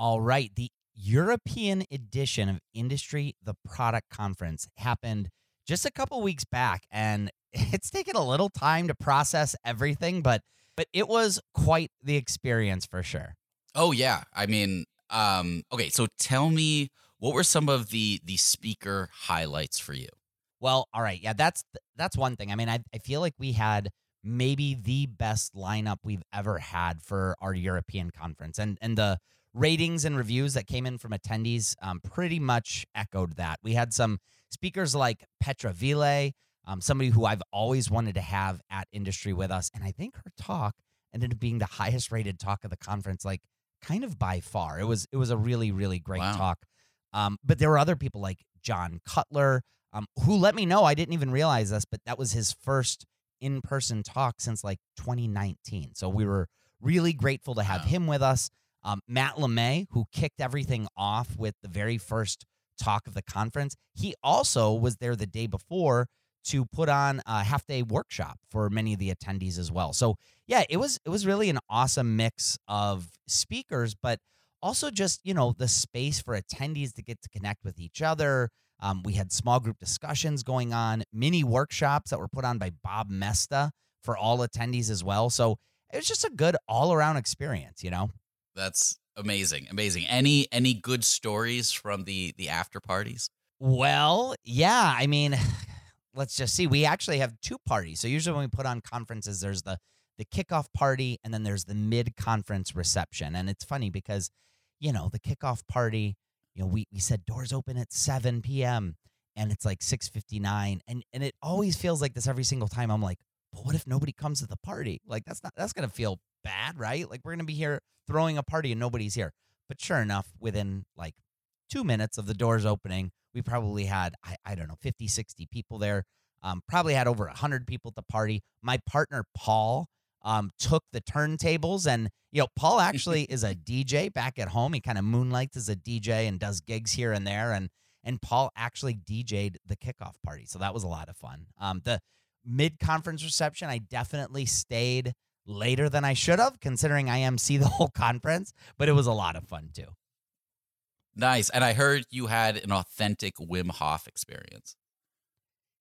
All right. The European edition of Industry the Product Conference happened just a couple weeks back and it's taken a little time to process everything, but but it was quite the experience for sure. Oh yeah. I mean, um okay, so tell me what were some of the the speaker highlights for you? Well, all right. Yeah, that's that's one thing. I mean, I I feel like we had maybe the best lineup we've ever had for our European conference. And and the ratings and reviews that came in from attendees um, pretty much echoed that. We had some speakers like Petra Wille, um, somebody who I've always wanted to have at industry with us. And I think her talk ended up being the highest rated talk of the conference, like kind of by far. It was it was a really, really great Wow. talk. Um, but there were other people like John Cutler, um, who let me know. I didn't even realize this, but that was his first in person talk since like 2019. So we were really grateful to have Wow. him with us. Um, Matt LeMay, who kicked everything off with the very first talk of the conference, he also was there the day before to put on a half day workshop for many of the attendees as well. So yeah, it was it was really an awesome mix of speakers, but also just you know the space for attendees to get to connect with each other. Um, we had small group discussions going on, mini workshops that were put on by Bob Moesta for all attendees as well. So it was just a good all around experience, you know. That's amazing. Amazing. Any any good stories from the the after parties? Well, yeah. I mean, let's just see. We actually have two parties. So usually when we put on conferences, there's the the kickoff party and then there's the mid conference reception. And it's funny because, you know, the kickoff party, you know, we, we said doors open at 7 p.m. and it's like 6:59. And and it always feels like this every single time. I'm like, but what if nobody comes to the party? Like that's not that's gonna feel bad, right? Like we're gonna be here throwing a party and nobody's here. But sure enough, within like two minutes of the doors opening, we probably had, I, I don't know, 50, 60 people there. Um, probably had over 100 people at the party. My partner, Paul, um, took the turntables. And, you know, Paul actually is a DJ back at home. He kind of moonlights as a DJ and does gigs here and there. And, and Paul actually DJ'd the kickoff party. So that was a lot of fun. Um, the mid conference reception, I definitely stayed later than I should have, considering I MC the whole conference, but it was a lot of fun too. Nice. And I heard you had an authentic Wim Hof experience.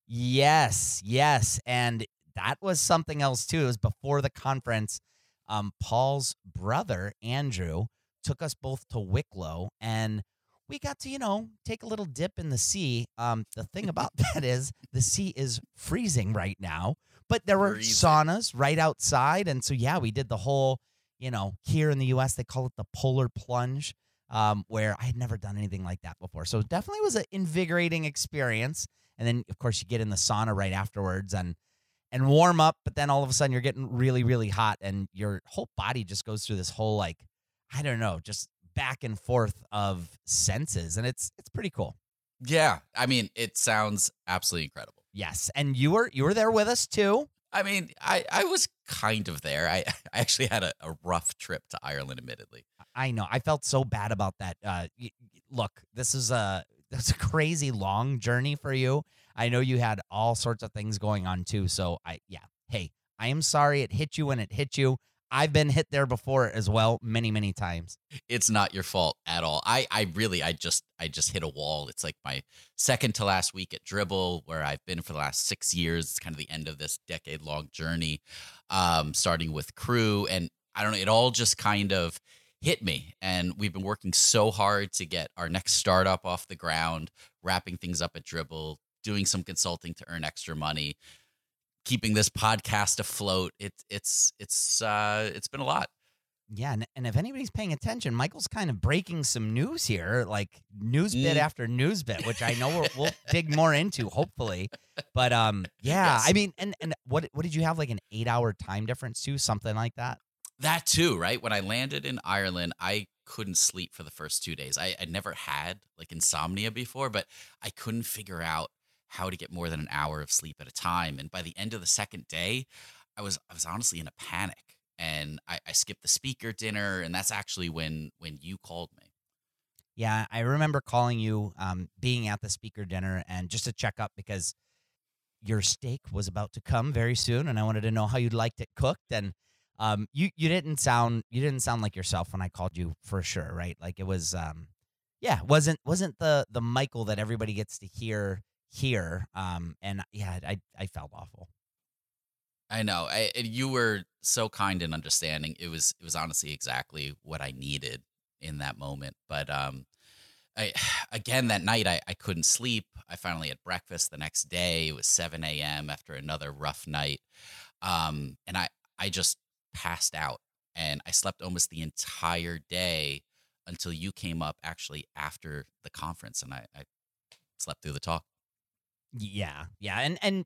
Yes, yes. And that was something else too. It was before the conference. Um, Paul's brother, Andrew, took us both to Wicklow and we got to, you know, take a little dip in the sea. Um, the thing about that is the sea is freezing right now, but there were Freezing. saunas right outside. And so, yeah, we did the whole, you know, here in the US, they call it the polar plunge, um, where I had never done anything like that before. So, definitely was an invigorating experience. And then, of course, you get in the sauna right afterwards and and warm up, but then all of a sudden you're getting really, really hot, and your whole body just goes through this whole like, I don't know, just back and forth of senses, and it's it's pretty cool. Yeah. I mean, it sounds absolutely incredible. Yes, and you were you were there with us too. I mean, I, I was kind of there. I, I actually had a, a rough trip to Ireland, admittedly. I know. I felt so bad about that. Uh, y- look, this is a that's a crazy long journey for you. I know you had all sorts of things going on too. So I, yeah. Hey, I am sorry it hit you when it hit you. I've been hit there before as well, many, many times. It's not your fault at all. I, I really, I just, I just hit a wall. It's like my second to last week at Dribbble, where I've been for the last six years. It's kind of the end of this decade long journey, um, starting with crew. And I don't know, it all just kind of hit me. And we've been working so hard to get our next startup off the ground, wrapping things up at Dribbble, doing some consulting to earn extra money, keeping this podcast afloat. It, it's, it's, uh, it's been a lot. Yeah, and, and if anybody's paying attention, Michael's kind of breaking some news here, like news bit Mm. after news bit, which I know we'll, we'll dig more into, hopefully. But um, yeah, Yes. I mean, and and what what did you have like an eight hour time difference too, something like that? That too, right? When I landed in Ireland, I couldn't sleep for the first two days. I, I never had like insomnia before, but I couldn't figure out how to get more than an hour of sleep at a time. And by the end of the second day, I was I was honestly in a panic. And I, I skipped the speaker dinner, and that's actually when when you called me. Yeah, I remember calling you, um, being at the speaker dinner, and just to check up because your steak was about to come very soon, and I wanted to know how you'd liked it cooked. And um, you you didn't sound you didn't sound like yourself when I called you for sure, right? Like it was, um, yeah, wasn't wasn't the the Michael that everybody gets to hear here. Um, and yeah, I I felt awful. I know. I, you were so kind and understanding. It was it was honestly exactly what I needed in that moment. But um, I again that night I, I couldn't sleep. I finally had breakfast the next day. It was 7 a.m. after another rough night. Um, and I, I just passed out and I slept almost the entire day until you came up actually after the conference and I, I slept through the talk. Yeah. Yeah. And and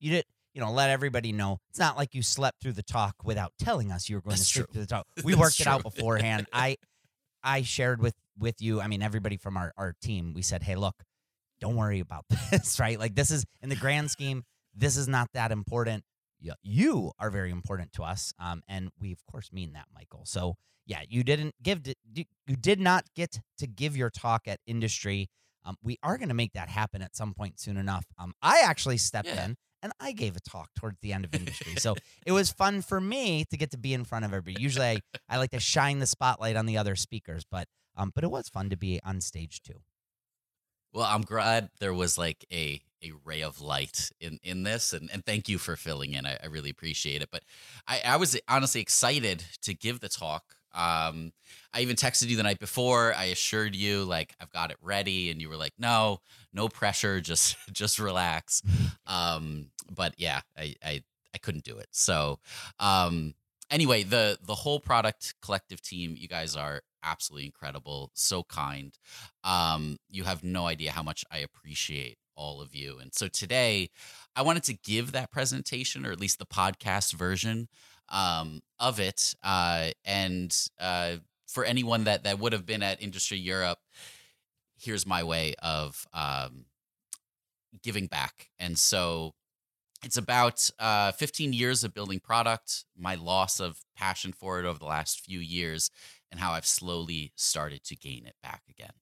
you did you know, let everybody know. It's not like you slept through the talk without telling us you were going That's to sleep true. through the talk. We worked it out beforehand. I I shared with with you, I mean everybody from our our team. We said, "Hey, look, don't worry about this, right? Like this is in the grand scheme, this is not that important. You, you are very important to us." Um and we of course mean that, Michael. So, yeah, you didn't give you did not get to give your talk at industry. Um, we are going to make that happen at some point soon enough. Um, I actually stepped Yeah. in and I gave a talk towards the end of industry. So it was fun for me to get to be in front of everybody. Usually I, I like to shine the spotlight on the other speakers, but um, but it was fun to be on stage too. Well, I'm glad there was like a a ray of light in in this, and and thank you for filling in. I, I really appreciate it. But I I was honestly excited to give the talk. Um, I even texted you the night before. I assured you like I've got it ready, and you were like, no, no pressure, just just relax. Um, but yeah, I I I couldn't do it. So um anyway, the the whole product collective team, you guys are absolutely incredible, so kind. Um, you have no idea how much I appreciate all of you. And so today, I wanted to give that presentation, or at least the podcast version um, of it. Uh, and uh, for anyone that that would have been at Industry Europe, here's my way of um, giving back. And so it's about uh, 15 years of building product, my loss of passion for it over the last few years, and how I've slowly started to gain it back again.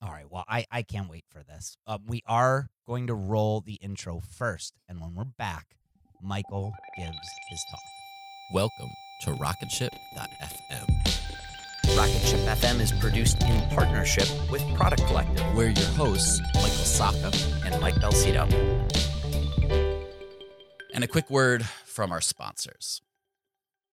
All right. Well, I, I can't wait for this. Um, we are going to roll the intro first. And when we're back, Michael gives his talk. Welcome to rocketship.fm. Rocket Ship FM is produced in partnership with Product Collective We're your hosts, Michael Sacca. and Mike Belsito. And a quick word from our sponsors.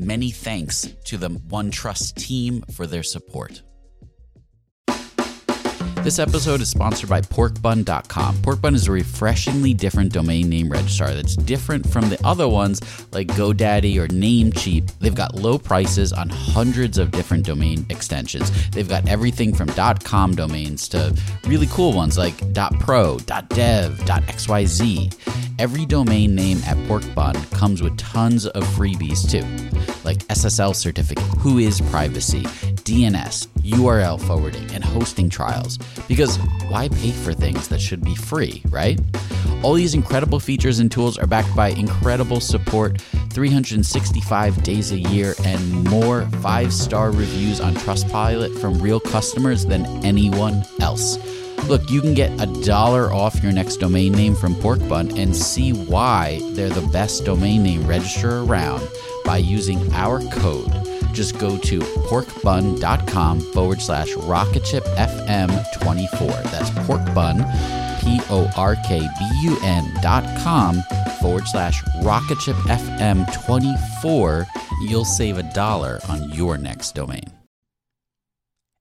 Many thanks to the OneTrust team for their support. This episode is sponsored by porkbun.com. Porkbun is a refreshingly different domain name registrar that's different from the other ones like GoDaddy or Namecheap. They've got low prices on hundreds of different domain extensions. They've got everything from .com domains to really cool ones like .pro, .dev, .xyz. Every domain name at Porkbun comes with tons of freebies too, like SSL certificate, WHOIS privacy, DNS, URL forwarding, and hosting trials. Because why pay for things that should be free, right? All these incredible features and tools are backed by incredible support, 365 days a year, and more five star reviews on Trustpilot from real customers than anyone else. Look, you can get a dollar off your next domain name from Porkbun and see why they're the best domain name registrar around by using our code. Just go to porkbun.com forward slash rocketshipfm24. That's porkbun, P O R K B U N dot com forward slash rocketshipfm24. You'll save a dollar on your next domain.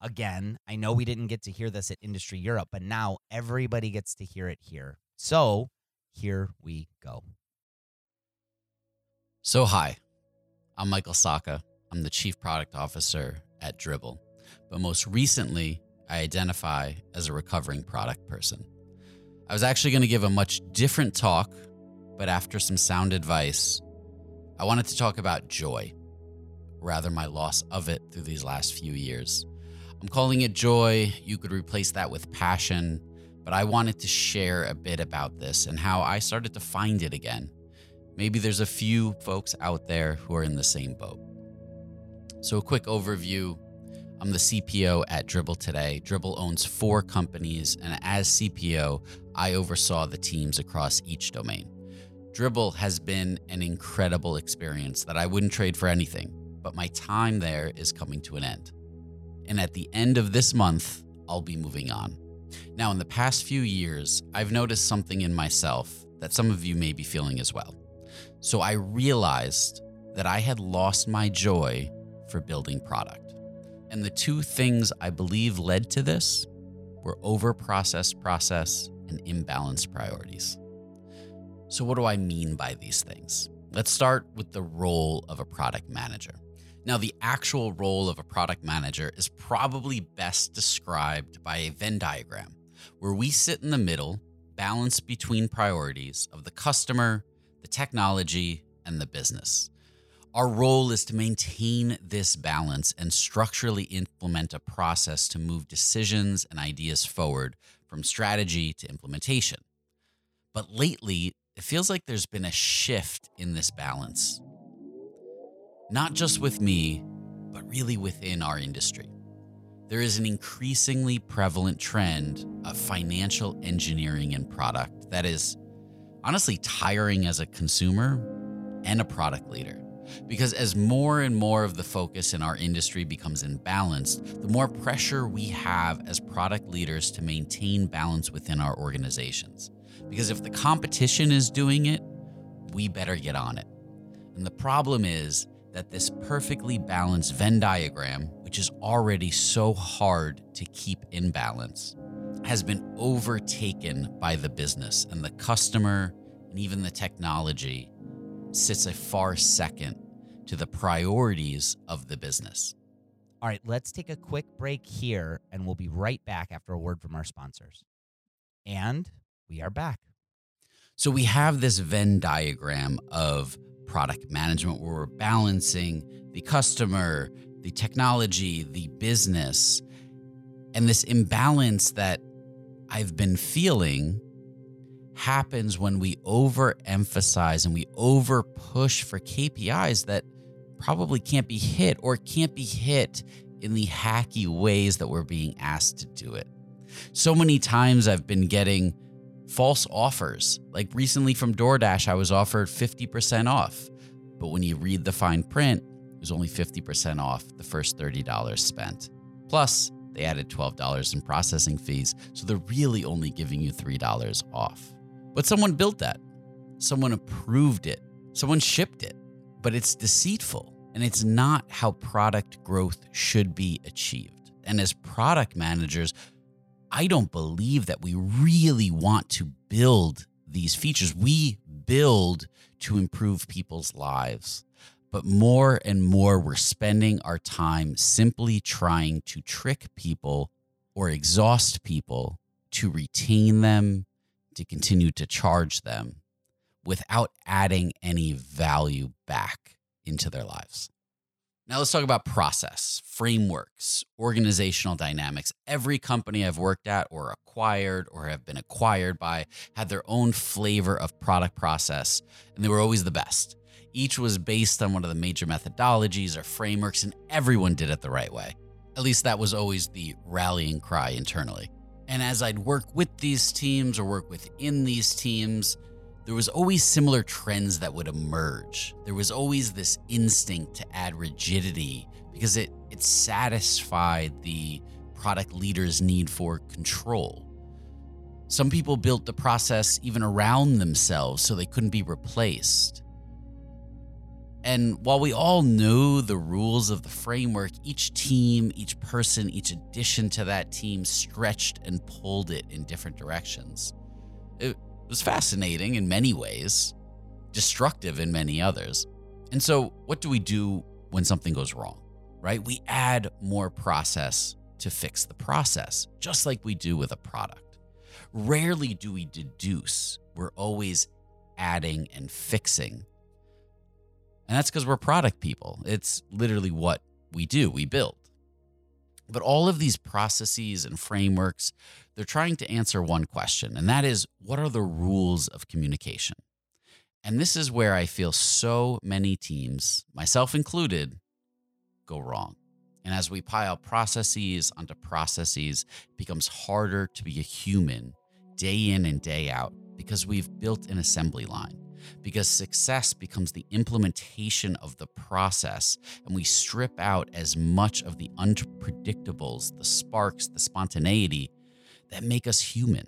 again, I know we didn't get to hear this at Industry Europe, but now everybody gets to hear it here. So here we go. So, hi, I'm Michael Sacca. I'm the Chief Product Officer at Dribbble, But most recently, I identify as a recovering product person. I was actually going to give a much different talk, but after some sound advice, I wanted to talk about joy, rather, my loss of it through these last few years. I'm calling it joy. You could replace that with passion, but I wanted to share a bit about this and how I started to find it again. Maybe there's a few folks out there who are in the same boat. So, a quick overview I'm the CPO at Dribbble today. Dribbble owns four companies, and as CPO, I oversaw the teams across each domain. Dribbble has been an incredible experience that I wouldn't trade for anything, but my time there is coming to an end. And at the end of this month, I'll be moving on. Now, in the past few years, I've noticed something in myself that some of you may be feeling as well. So I realized that I had lost my joy for building product. And the two things I believe led to this were over processed process and imbalanced priorities. So, what do I mean by these things? Let's start with the role of a product manager. Now, the actual role of a product manager is probably best described by a Venn diagram where we sit in the middle, balance between priorities of the customer, the technology, and the business. Our role is to maintain this balance and structurally implement a process to move decisions and ideas forward from strategy to implementation. But lately, it feels like there's been a shift in this balance. Not just with me, but really within our industry. There is an increasingly prevalent trend of financial engineering in product that is honestly tiring as a consumer and a product leader. Because as more and more of the focus in our industry becomes imbalanced, the more pressure we have as product leaders to maintain balance within our organizations. Because if the competition is doing it, we better get on it. And the problem is that this perfectly balanced Venn diagram, which is already so hard to keep in balance, has been overtaken by the business and the customer and even the technology sits a far second to the priorities of the business. All right, let's take a quick break here and we'll be right back after a word from our sponsors. And we are back. So we have this Venn diagram of product management where we're balancing the customer, the technology, the business, and this imbalance that I've been feeling happens when we overemphasize and we over push for KPIs that probably can't be hit or can't be hit in the hacky ways that we're being asked to do it. So many times I've been getting false offers. Like recently from DoorDash, I was offered 50% off. But when you read the fine print, it was only 50% off the first $30 spent. Plus, they added $12 in processing fees, so they're really only giving you $3 off. But someone built that. Someone approved it. Someone shipped it. But it's deceitful and it's not how product growth should be achieved. And as product managers, I don't believe that we really want to build these features. We build to improve people's lives. But more and more, we're spending our time simply trying to trick people or exhaust people to retain them to continue to charge them without adding any value back into their lives. Now let's talk about process, frameworks, organizational dynamics. Every company I've worked at or acquired or have been acquired by had their own flavor of product process, and they were always the best. Each was based on one of the major methodologies or frameworks, and everyone did it the right way. At least that was always the rallying cry internally. And as I'd work with these teams or work within these teams, there was always similar trends that would emerge. There was always this instinct to add rigidity because it it satisfied the product leader's need for control. Some people built the process even around themselves so they couldn't be replaced. And while we all know the rules of the framework, each team, each person, each addition to that team stretched and pulled it in different directions. It was fascinating in many ways, destructive in many others. And so, what do we do when something goes wrong, right? We add more process to fix the process, just like we do with a product. Rarely do we deduce, we're always adding and fixing and that's because we're product people. It's literally what we do, we build. But all of these processes and frameworks, they're trying to answer one question, and that is what are the rules of communication? And this is where I feel so many teams, myself included, go wrong. And as we pile processes onto processes, it becomes harder to be a human day in and day out because we've built an assembly line because success becomes the implementation of the process, and we strip out as much of the unpredictables, the sparks, the spontaneity that make us human.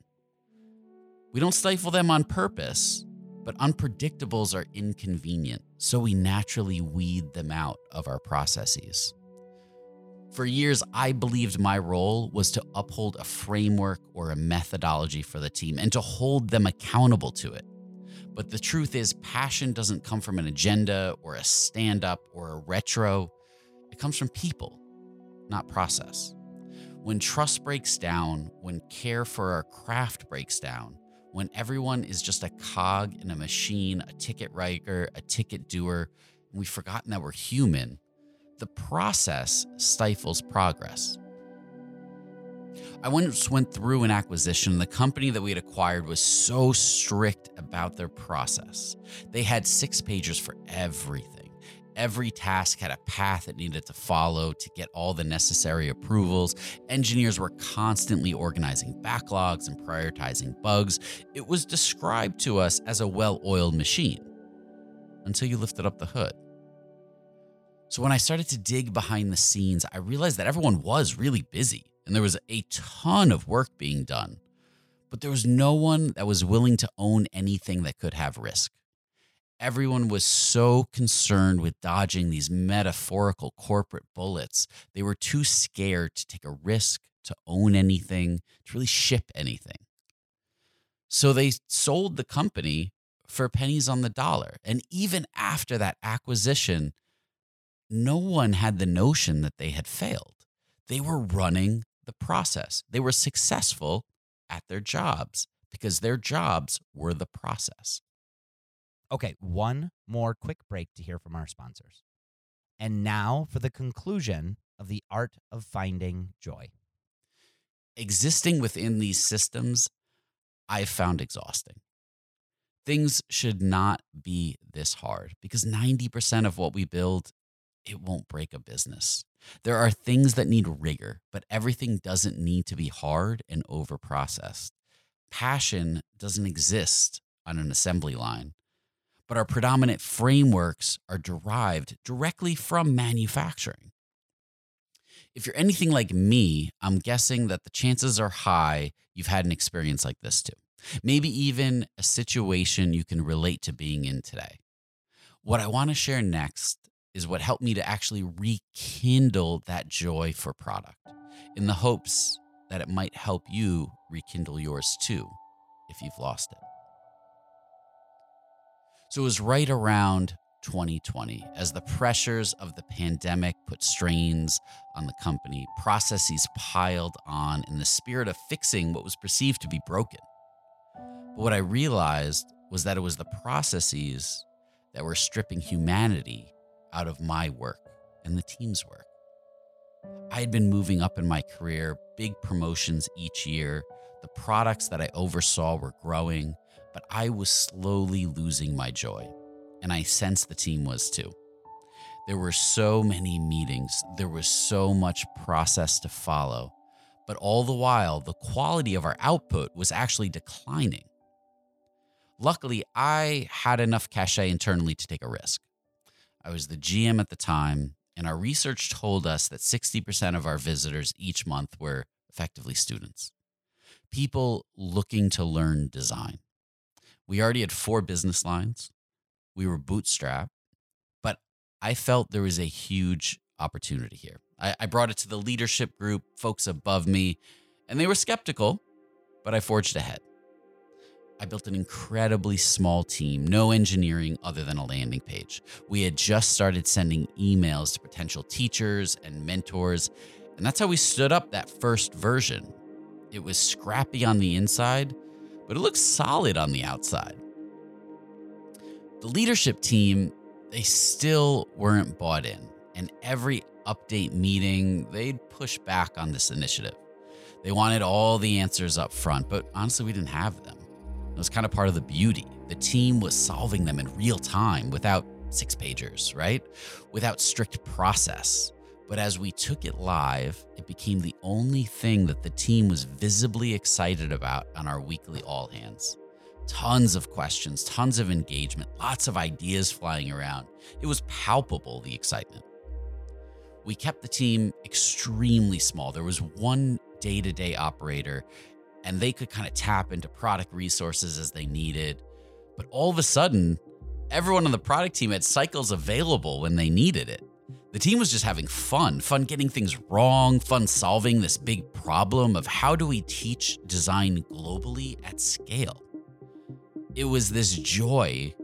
We don't stifle them on purpose, but unpredictables are inconvenient, so we naturally weed them out of our processes. For years, I believed my role was to uphold a framework or a methodology for the team and to hold them accountable to it. But the truth is, passion doesn't come from an agenda or a stand up or a retro. It comes from people, not process. When trust breaks down, when care for our craft breaks down, when everyone is just a cog in a machine, a ticket writer, a ticket doer, and we've forgotten that we're human, the process stifles progress. I once went through an acquisition. The company that we had acquired was so strict about their process. They had six pages for everything. Every task had a path it needed to follow to get all the necessary approvals. Engineers were constantly organizing backlogs and prioritizing bugs. It was described to us as a well oiled machine until you lifted up the hood. So, when I started to dig behind the scenes, I realized that everyone was really busy and there was a ton of work being done, but there was no one that was willing to own anything that could have risk. Everyone was so concerned with dodging these metaphorical corporate bullets. They were too scared to take a risk, to own anything, to really ship anything. So they sold the company for pennies on the dollar. And even after that acquisition, no one had the notion that they had failed. They were running the process. They were successful at their jobs because their jobs were the process. Okay, one more quick break to hear from our sponsors. And now for the conclusion of the art of finding joy. Existing within these systems, I've found exhausting. Things should not be this hard because 90% of what we build, it won't break a business. There are things that need rigor, but everything doesn't need to be hard and over processed. Passion doesn't exist on an assembly line, but our predominant frameworks are derived directly from manufacturing. If you're anything like me, I'm guessing that the chances are high you've had an experience like this too. Maybe even a situation you can relate to being in today. What I want to share next is what helped me to actually rekindle that joy for product in the hopes that it might help you rekindle yours too if you've lost it. So it was right around 2020 as the pressures of the pandemic put strains on the company, processes piled on in the spirit of fixing what was perceived to be broken. But what I realized was that it was the processes that were stripping humanity out of my work and the team's work. I had been moving up in my career, big promotions each year. The products that I oversaw were growing, but I was slowly losing my joy. And I sensed the team was too. There were so many meetings, there was so much process to follow, but all the while, the quality of our output was actually declining. Luckily, I had enough cachet internally to take a risk. I was the GM at the time, and our research told us that 60% of our visitors each month were effectively students, people looking to learn design. We already had four business lines, we were bootstrapped, but I felt there was a huge opportunity here. I, I brought it to the leadership group, folks above me, and they were skeptical, but I forged ahead. I built an incredibly small team, no engineering other than a landing page. We had just started sending emails to potential teachers and mentors, and that's how we stood up that first version. It was scrappy on the inside, but it looked solid on the outside. The leadership team, they still weren't bought in, and every update meeting, they'd push back on this initiative. They wanted all the answers up front, but honestly, we didn't have them. It was kind of part of the beauty. The team was solving them in real time without six pagers, right? Without strict process. But as we took it live, it became the only thing that the team was visibly excited about on our weekly all hands. Tons of questions, tons of engagement, lots of ideas flying around. It was palpable, the excitement. We kept the team extremely small. There was one day to day operator, and they could kind of tap into product resources as they needed. But all of a sudden, everyone on the product team had cycles available when they needed it. The team was just having fun, fun getting things wrong, fun solving this big problem of how do we teach design globally at scale. It was this joy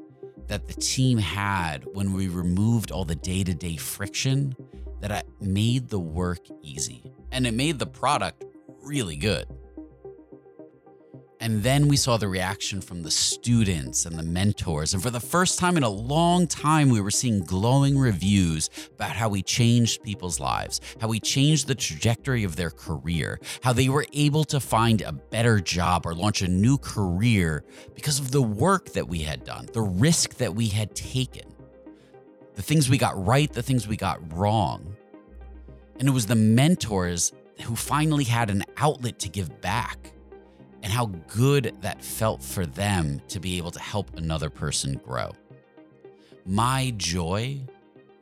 that the team had when we removed all the day to day friction that uh, made the work easy and it made the product really good. And then we saw the reaction from the students and the mentors. And for the first time in a long time, we were seeing glowing reviews about how we changed people's lives, how we changed the trajectory of their career, how they were able to find a better job or launch a new career because of the work that we had done, the risk that we had taken, the things we got right, the things we got wrong. And it was the mentors who finally had an outlet to give back how good that felt for them to be able to help another person grow. My joy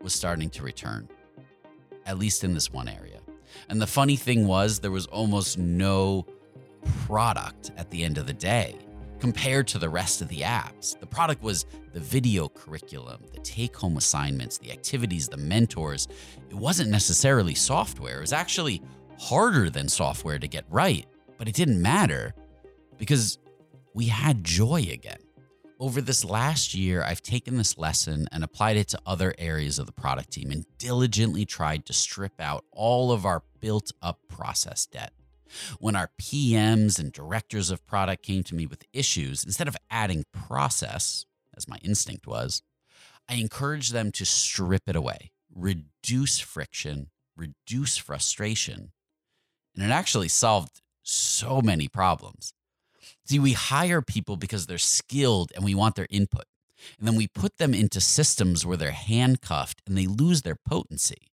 was starting to return, at least in this one area. And the funny thing was, there was almost no product at the end of the day compared to the rest of the apps. The product was the video curriculum, the take home assignments, the activities, the mentors. It wasn't necessarily software, it was actually harder than software to get right, but it didn't matter because we had joy again. Over this last year, I've taken this lesson and applied it to other areas of the product team and diligently tried to strip out all of our built up process debt. When our PMs and directors of product came to me with issues, instead of adding process, as my instinct was, I encouraged them to strip it away, reduce friction, reduce frustration. And it actually solved so many problems. See, we hire people because they're skilled and we want their input. And then we put them into systems where they're handcuffed and they lose their potency.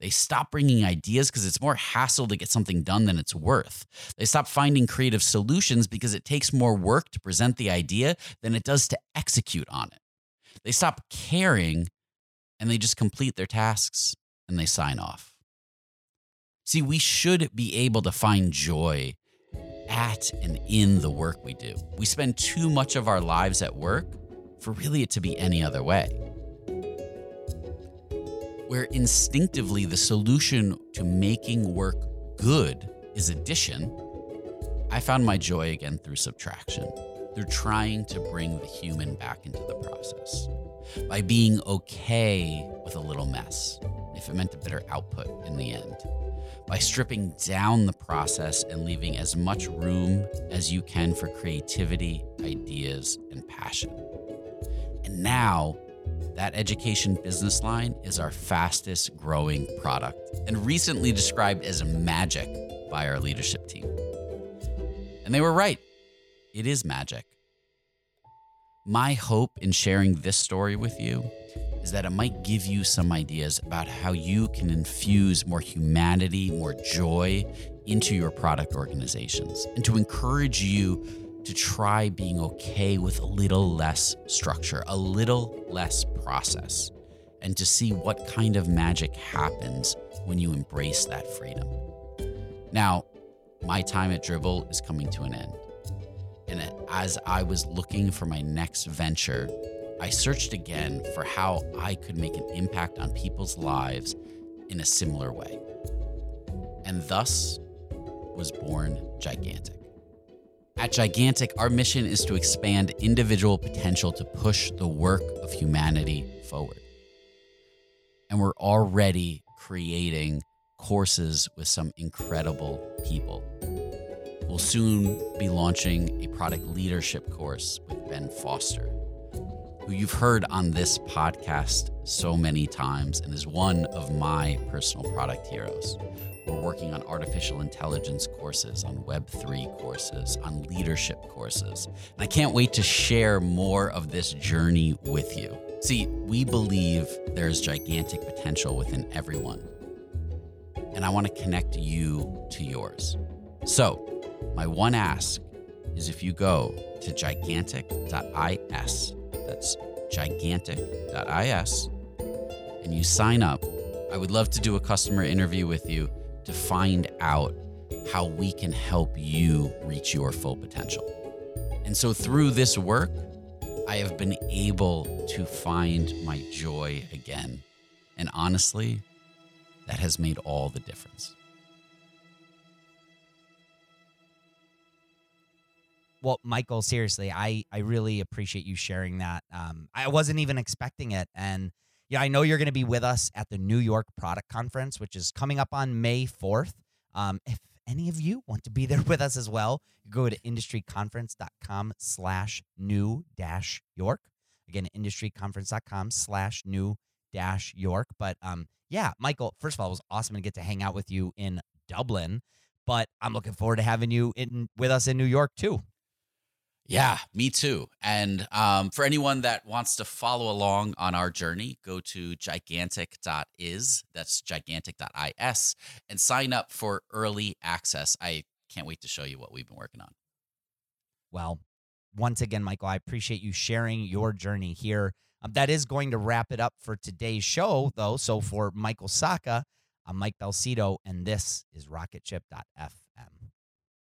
They stop bringing ideas because it's more hassle to get something done than it's worth. They stop finding creative solutions because it takes more work to present the idea than it does to execute on it. They stop caring and they just complete their tasks and they sign off. See, we should be able to find joy at and in the work we do. We spend too much of our lives at work for really it to be any other way. Where instinctively the solution to making work good is addition, I found my joy again through subtraction, through trying to bring the human back into the process, by being okay with a little mess if it meant a better output in the end by stripping down the process and leaving as much room as you can for creativity, ideas, and passion. And now That education business line is our fastest growing product and recently described as magic by our leadership team. And they were right. It is magic. My hope in sharing this story with you is that it might give you some ideas about how you can infuse more humanity, more joy into your product organizations, and to encourage you to try being okay with a little less structure, a little less process, and to see what kind of magic happens when you embrace that freedom. Now, my time at Dribbble is coming to an end. And as I was looking for my next venture, I searched again for how I could make an impact on people's lives in a similar way. And thus was born Gigantic. At Gigantic, our mission is to expand individual potential to push the work of humanity forward. And we're already creating courses with some incredible people. We'll soon be launching a product leadership course with Ben Foster, who you've heard on this podcast so many times and is one of my personal product heroes. We're working on artificial intelligence courses, on Web3 courses, on leadership courses. And I can't wait to share more of this journey with you. See, we believe there's gigantic potential within everyone. And I want to connect you to yours. So, my one ask is if you go to gigantic.is, that's gigantic.is, and you sign up, I would love to do a customer interview with you to find out how we can help you reach your full potential. And so through this work, I have been able to find my joy again. And honestly, that has made all the difference. Well, Michael, seriously, I, I really appreciate you sharing that. Um, I wasn't even expecting it. And yeah, I know you're going to be with us at the New York Product Conference, which is coming up on May 4th. Um, if any of you want to be there with us as well, go to industryconference.com slash new dash York. Again, industryconference.com slash new dash York. But um, yeah, Michael, first of all, it was awesome to get to hang out with you in Dublin. But I'm looking forward to having you in with us in New York too. Yeah, me too. And um, for anyone that wants to follow along on our journey, go to gigantic.is, that's gigantic.is, and sign up for early access. I can't wait to show you what we've been working on. Well, once again, Michael, I appreciate you sharing your journey here. Um, that is going to wrap it up for today's show, though. So for Michael Sacca, I'm Mike Belsito, and this is Rocketship.fm.